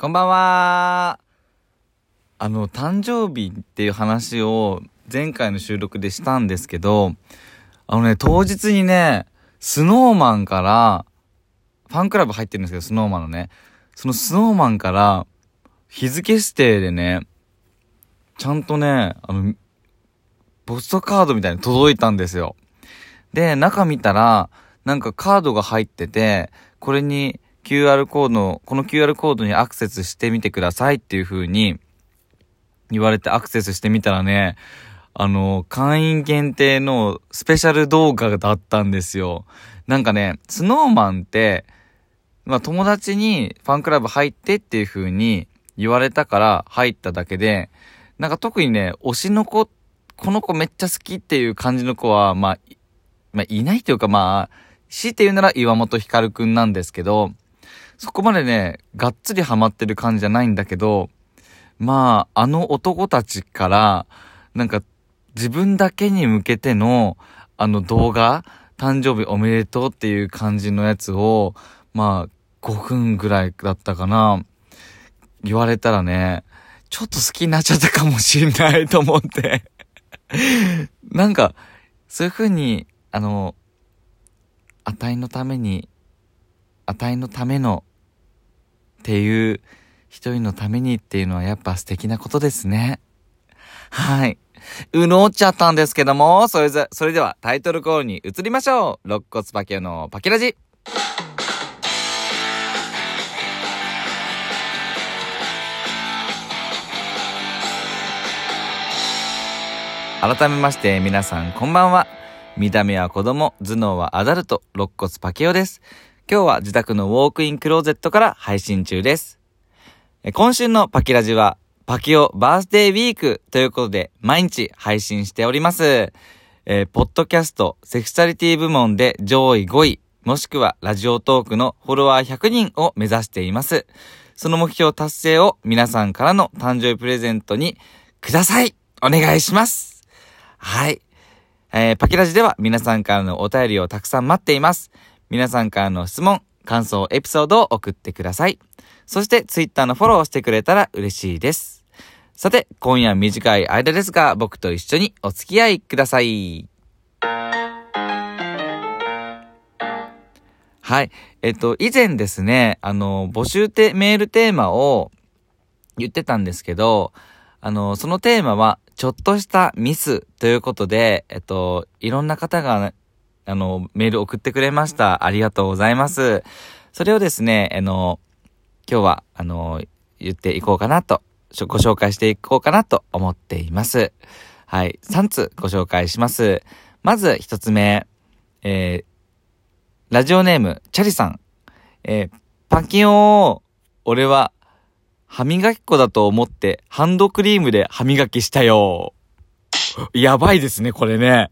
こんばんは。あの、誕生日っていう話を前回の収録でしたんですけど、あのね、当日にね、スノーマンから、ファンクラブ入ってるんですけど、スノーマンのね、そのスノーマンから、日付指定でね、ちゃんとね、あの、ポストカードみたいに届いたんですよ。で、中見たら、なんかカードが入ってて、これに QR コード、この QR コードにアクセスしてみてくださいっていう風に言われてアクセスしてみたらね、あの、会員限定のスペシャル動画だったんですよ。なんかね、スノーマンって、まあ友達にファンクラブ入ってっていう風に言われたから入っただけで、なんか特にね、推しの子、この子めっちゃ好きっていう感じの子は、まあ、まあいないというかまあ、強いて言うなら岩本光くんなんですけど、そこまでね、がっつりハマってる感じじゃないんだけど、まあ、あの男たちから、なんか、自分だけに向けての、あの動画、誕生日おめでとうっていう感じのやつを、まあ、5分ぐらいだったかな。言われたらね、ちょっと好きになっちゃったかもしんないと思って なんか、そういう風に、あの、値のために、値のためのっていう一人のためにっていうのはやっぱ素敵なことですね。はい。うのっちゃったんですけども、それぞ、それではタイトルコールに移りましょう。肋骨パキオのパキラジ。改めまして皆さんこんばんは。見た目は子供、頭脳はアダルト、肋骨パケオです。今日は自宅のウォークインクローゼットから配信中です。今週のパキラジは、パキオバースデーウィークということで、毎日配信しております。えー、ポッドキャスト、セクシャリティ部門で上位5位、もしくはラジオトークのフォロワー100人を目指しています。その目標達成を皆さんからの誕生日プレゼントにくださいお願いしますはい。えー、パキラジでは皆さんからのお便りをたくさん待っています。皆さんからの質問、感想、エピソードを送ってください。そして、ツイッターのフォローしてくれたら嬉しいです。さて、今夜短い間ですが、僕と一緒にお付き合いください。はい。えっと、以前ですね、あの、募集て、メールテーマを言ってたんですけど、あの、そのテーマは、ちょっとしたミスということで、えっと、いろんな方があの、メール送ってくれました。ありがとうございます。それをですね、あの、今日は、あの、言っていこうかなと、ご紹介していこうかなと思っています。はい。3つご紹介します。まず1つ目、えー、ラジオネーム、チャリさん。えー、パキオー、俺は、歯磨き粉だと思ってハンドクリームで歯磨きしたよ。やばいですね、これね。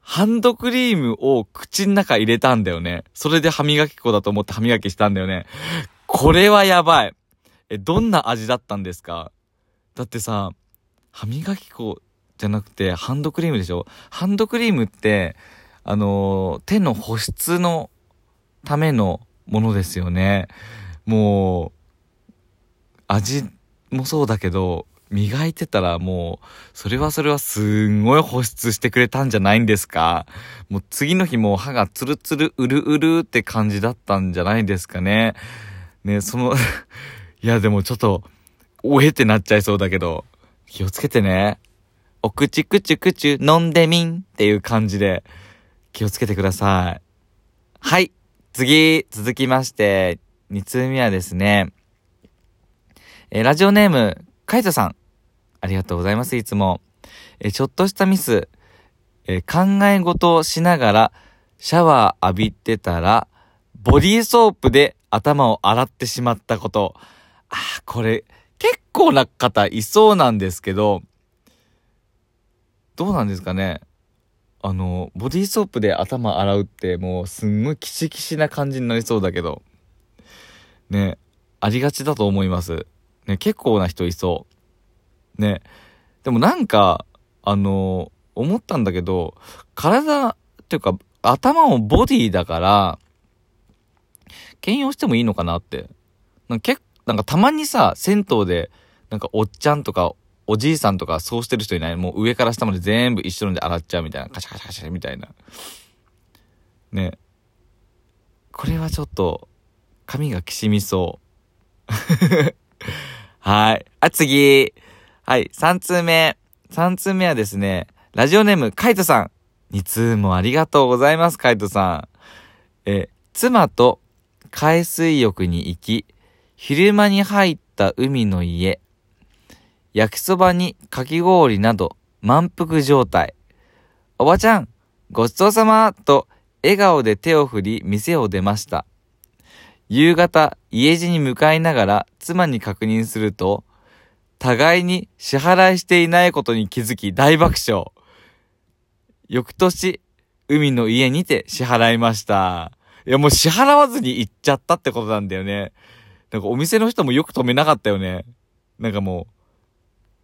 ハンドクリームを口の中入れたんだよね。それで歯磨き粉だと思って歯磨きしたんだよね。これはやばい。え、どんな味だったんですか？だってさ、歯磨き粉じゃなくてハンドクリームでしょ？ハンドクリームって、あのー、手の保湿のためのものですよね。もう、味もそうだけど、磨いてたらもう、それはそれはすんごい保湿してくれたんじゃないんですか？もう次の日も歯がツルツルうるうるって感じだったんじゃないですかね。ね、その いやでもちょっと、おえってなっちゃいそうだけど、気をつけてね。お口くちゅくちゅ飲んでみんっていう感じで、気をつけてください。はい。次、続きまして、二通目はですね、え、ラジオネーム、カイトさん。ありがとうございます、いつも。えちょっとしたミス、え考え事をしながらシャワー浴びてたら、ボディーソープで頭を洗ってしまったこと。あこれ、結構な方いそうなんですけど、どうなんですかねあの、ボディーソープで頭洗うってもうすんごいキシキシな感じになりそうだけど、ね、ありがちだと思います。ね、結構な人いそう。ね。でもなんか、あの、思ったんだけど、体っていうか、頭もボディだから、兼用してもいいのかなって。なんか結なんかたまにさ、銭湯で、なんかおっちゃんとか、おじいさんとかそうしてる人いない？もう上から下まで全部一緒ので洗っちゃうみたいな。カシャカシャカシャみたいな。ね。これはちょっと、髪がきしみそう。はい。あ、次。はい。3通目。3通目はですね、ラジオネーム、カイトさん。2通もありがとうございます、カイトさん。え、妻と海水浴に行き、昼間に入った海の家、焼きそばにかき氷など満腹状態。おばちゃん、ごちそうさまと笑顔で手を振り店を出ました。夕方、家路に向かいながら妻に確認すると、互いに支払いしていないことに気づき大爆笑。翌年、海の家にて支払いました。いやもう支払わずに行っちゃったってことなんだよね。なんかお店の人もよく止めなかったよね。なんかも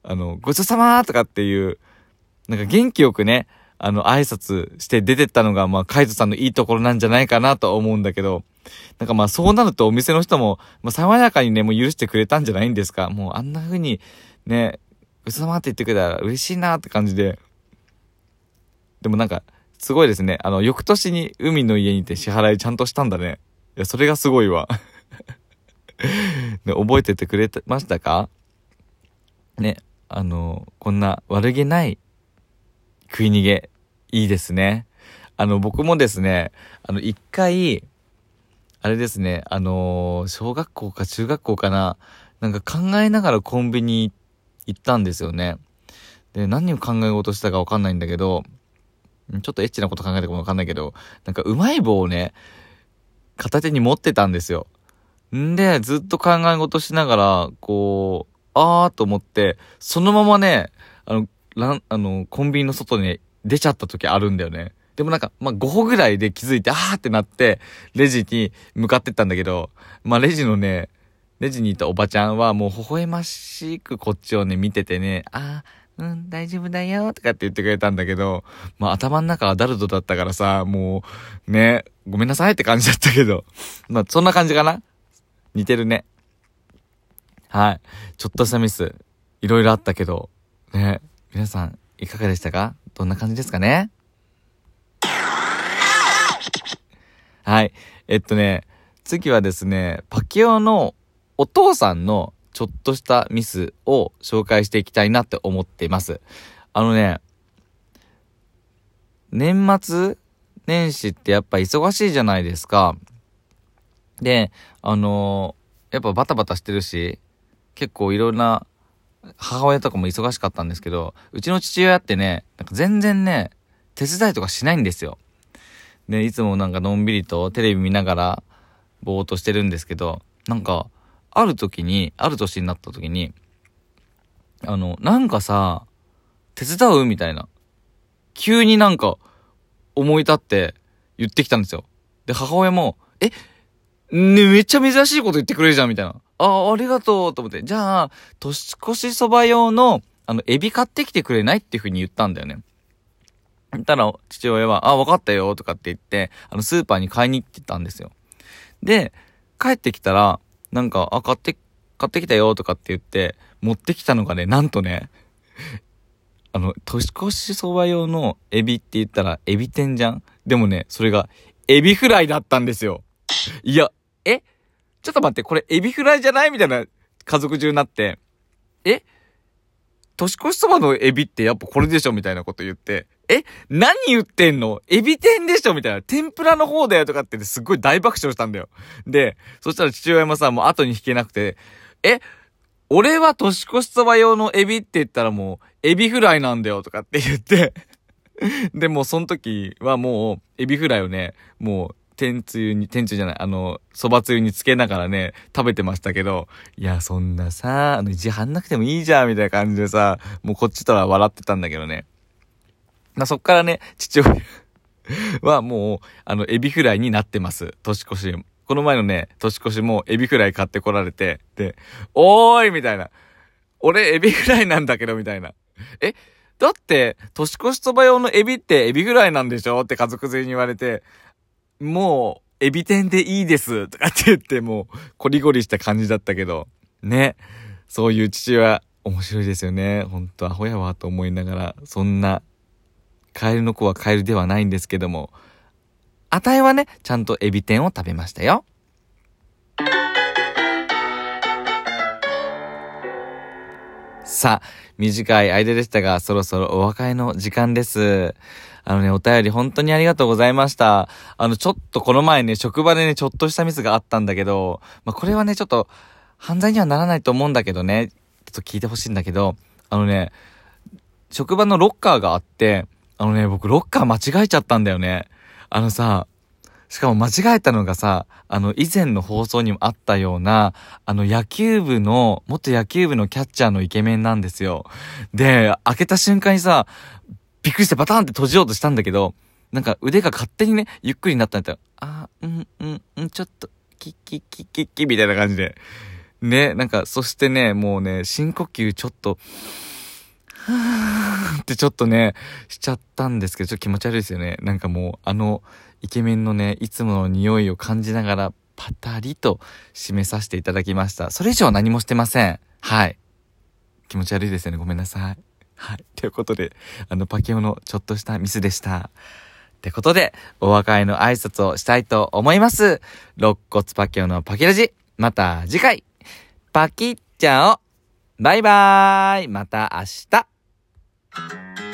う、あの、ごちそうさまとかっていう、なんか元気よくね、あの、挨拶して出てったのが、まあ、カイトさんのいいところなんじゃないかなと思うんだけど、なんかまあ、そうなるとお店の人も、まあ、爽やかにね、もう許してくれたんじゃないんですか。もうあんな風に、ね、ごちそうさまって言ってくれたら嬉しいなって感じで。でもなんか、すごいですね。あの、翌年に海の家にて支払いちゃんとしたんだね。いや、それがすごいわ。ね、覚えててくれてましたか？ね、あの、こんな悪気ない食い逃げ、いいですね。あの、僕もですね、あの、一回、あれですね、あのー、小学校か中学校かな、なんか考えながらコンビニ行ったんですよね。で、何を考えようとしたかわかんないんだけど、ちょっとエッチなこと考えたかもわかんないけど、なんかうまい棒をね、片手に持ってたんですよ。んで、ずっと考え事しながら、こう、あーと思って、そのままね、あの、ラン、あの、コンビニの外に出ちゃった時あるんだよね。でもなんか、まあ、5歩ぐらいで気づいて、あーってなって、レジに向かってったんだけど、まあ、レジのね、レジにいたおばちゃんはもう微笑ましくこっちをね、見ててね、あー、うん、大丈夫だよ、とかって言ってくれたんだけど、まあ、頭の中はダルトだったからさ、もう、ね、ごめんなさいって感じだったけど、まあ、そんな感じかな？似てるね。はい。ちょっとしたミス、いろいろあったけど、ね、皆さん、いかがでしたか？どんな感じですかね？はい。えっとね、次はですね、パキオのお父さんのちょっとしたミスを紹介していきたいなって思っています。あのね、年末年始ってやっぱ忙しいじゃないですか。で、あのー、やっぱバタバタしてるし、結構いろんな母親とかも忙しかったんですけど、うちの父親ってね、なんか全然ね、手伝いとかしないんですよ。で、いつもなんかのんびりとテレビ見ながら、ぼーっとしてるんですけど、なんか、ある時に、ある年になった時に、あの、なんかさ、手伝うみたいな。急になんか、思い立って言ってきたんですよ。で、母親も、え、ね、めっちゃ珍しいこと言ってくれるじゃん、みたいな。あ、ありがとう、と思って。じゃあ、年越しそば用の、あの、エビ買ってきてくれない？っていう風に言ったんだよね。たら、父親は、あ、わかったよ、とかって言って、あの、スーパーに買いに行ってたんですよ。で、帰ってきたら、なんか、あ、買って、買ってきたよ、とかって言って、持ってきたのがね、なんとね、あの、年越しそば用のエビって言ったら、エビ天じゃん？でもね、それが、エビフライだったんですよ。いや、え？ちょっと待って、これエビフライじゃない？みたいな家族中になって、え？年越しそばのエビってやっぱこれでしょ？みたいなこと言って、え何言ってんの？エビ天でしょ？みたいな。天ぷらの方だよとかってすっごい大爆笑したんだよ。で、そしたら父親もさ、もう後に引けなくて、え俺は年越しそば用のエビって言ったらもう、エビフライなんだよとかって言って で、もうその時はもう、エビフライをね、もう、天つゆに、天つゆじゃない、あの、蕎麦つゆにつけながらね、食べてましたけど、いや、そんなさ、あの、意地張んなくてもいいじゃん、みたいな感じでさ、もうこっちとは笑ってたんだけどね。まあ、そっからね、父親はもう、あの、エビフライになってます。年越し。この前のね、年越しもエビフライ買ってこられて、で、おーいみたいな。俺、エビフライなんだけど、みたいな。えだって、年越しそば用のエビってエビフライなんでしょ？って家族全員に言われて、もう、エビ天でいいですとかって言ってもう、コリゴリした感じだったけど、ね。そういう父は面白いですよね。ほんとアホやわと思いながら、そんな、カエルの子はカエルではないんですけども、あたいはね、ちゃんとエビ天を食べましたよ。さあ、短い間でしたが、そろそろお別れの時間です。あのね、お便り本当にありがとうございました。あの、ちょっとこの前ね、職場でね、ちょっとしたミスがあったんだけど、まあ、これはね、ちょっと、犯罪にはならないと思うんだけどね、ちょっと聞いてほしいんだけど、あのね、職場のロッカーがあって、あのね、僕ロッカー間違えちゃったんだよね。あのさ、しかも間違えたのがさ、あの、以前の放送にもあったような、あの、野球部の、元野球部のキャッチャーのイケメンなんですよ。で、開けた瞬間にさ、びっくりしてバタンって閉じようとしたんだけど、なんか腕が勝手にね、ゆっくりになったんだよ。あ、うん、うん、うん、ちょっと、キッキッキッキッキッみたいな感じで。ね、なんか、そしてね、もうね、深呼吸ちょっと、ーってちょっとね、しちゃったんですけど、ちょっと気持ち悪いですよね。なんかもう、あの、イケメンのね、いつもの匂いを感じながら、パタリと締めさせていただきました。それ以上何もしてません。はい。気持ち悪いですよね。ごめんなさい。はい。ということで、あの、パケオのちょっとしたミスでした。ってことで、お別れの挨拶をしたいと思います。肋骨パケオのパケラジ。また次回。パキッチャオ。バイバーイ。また明日。Thank you.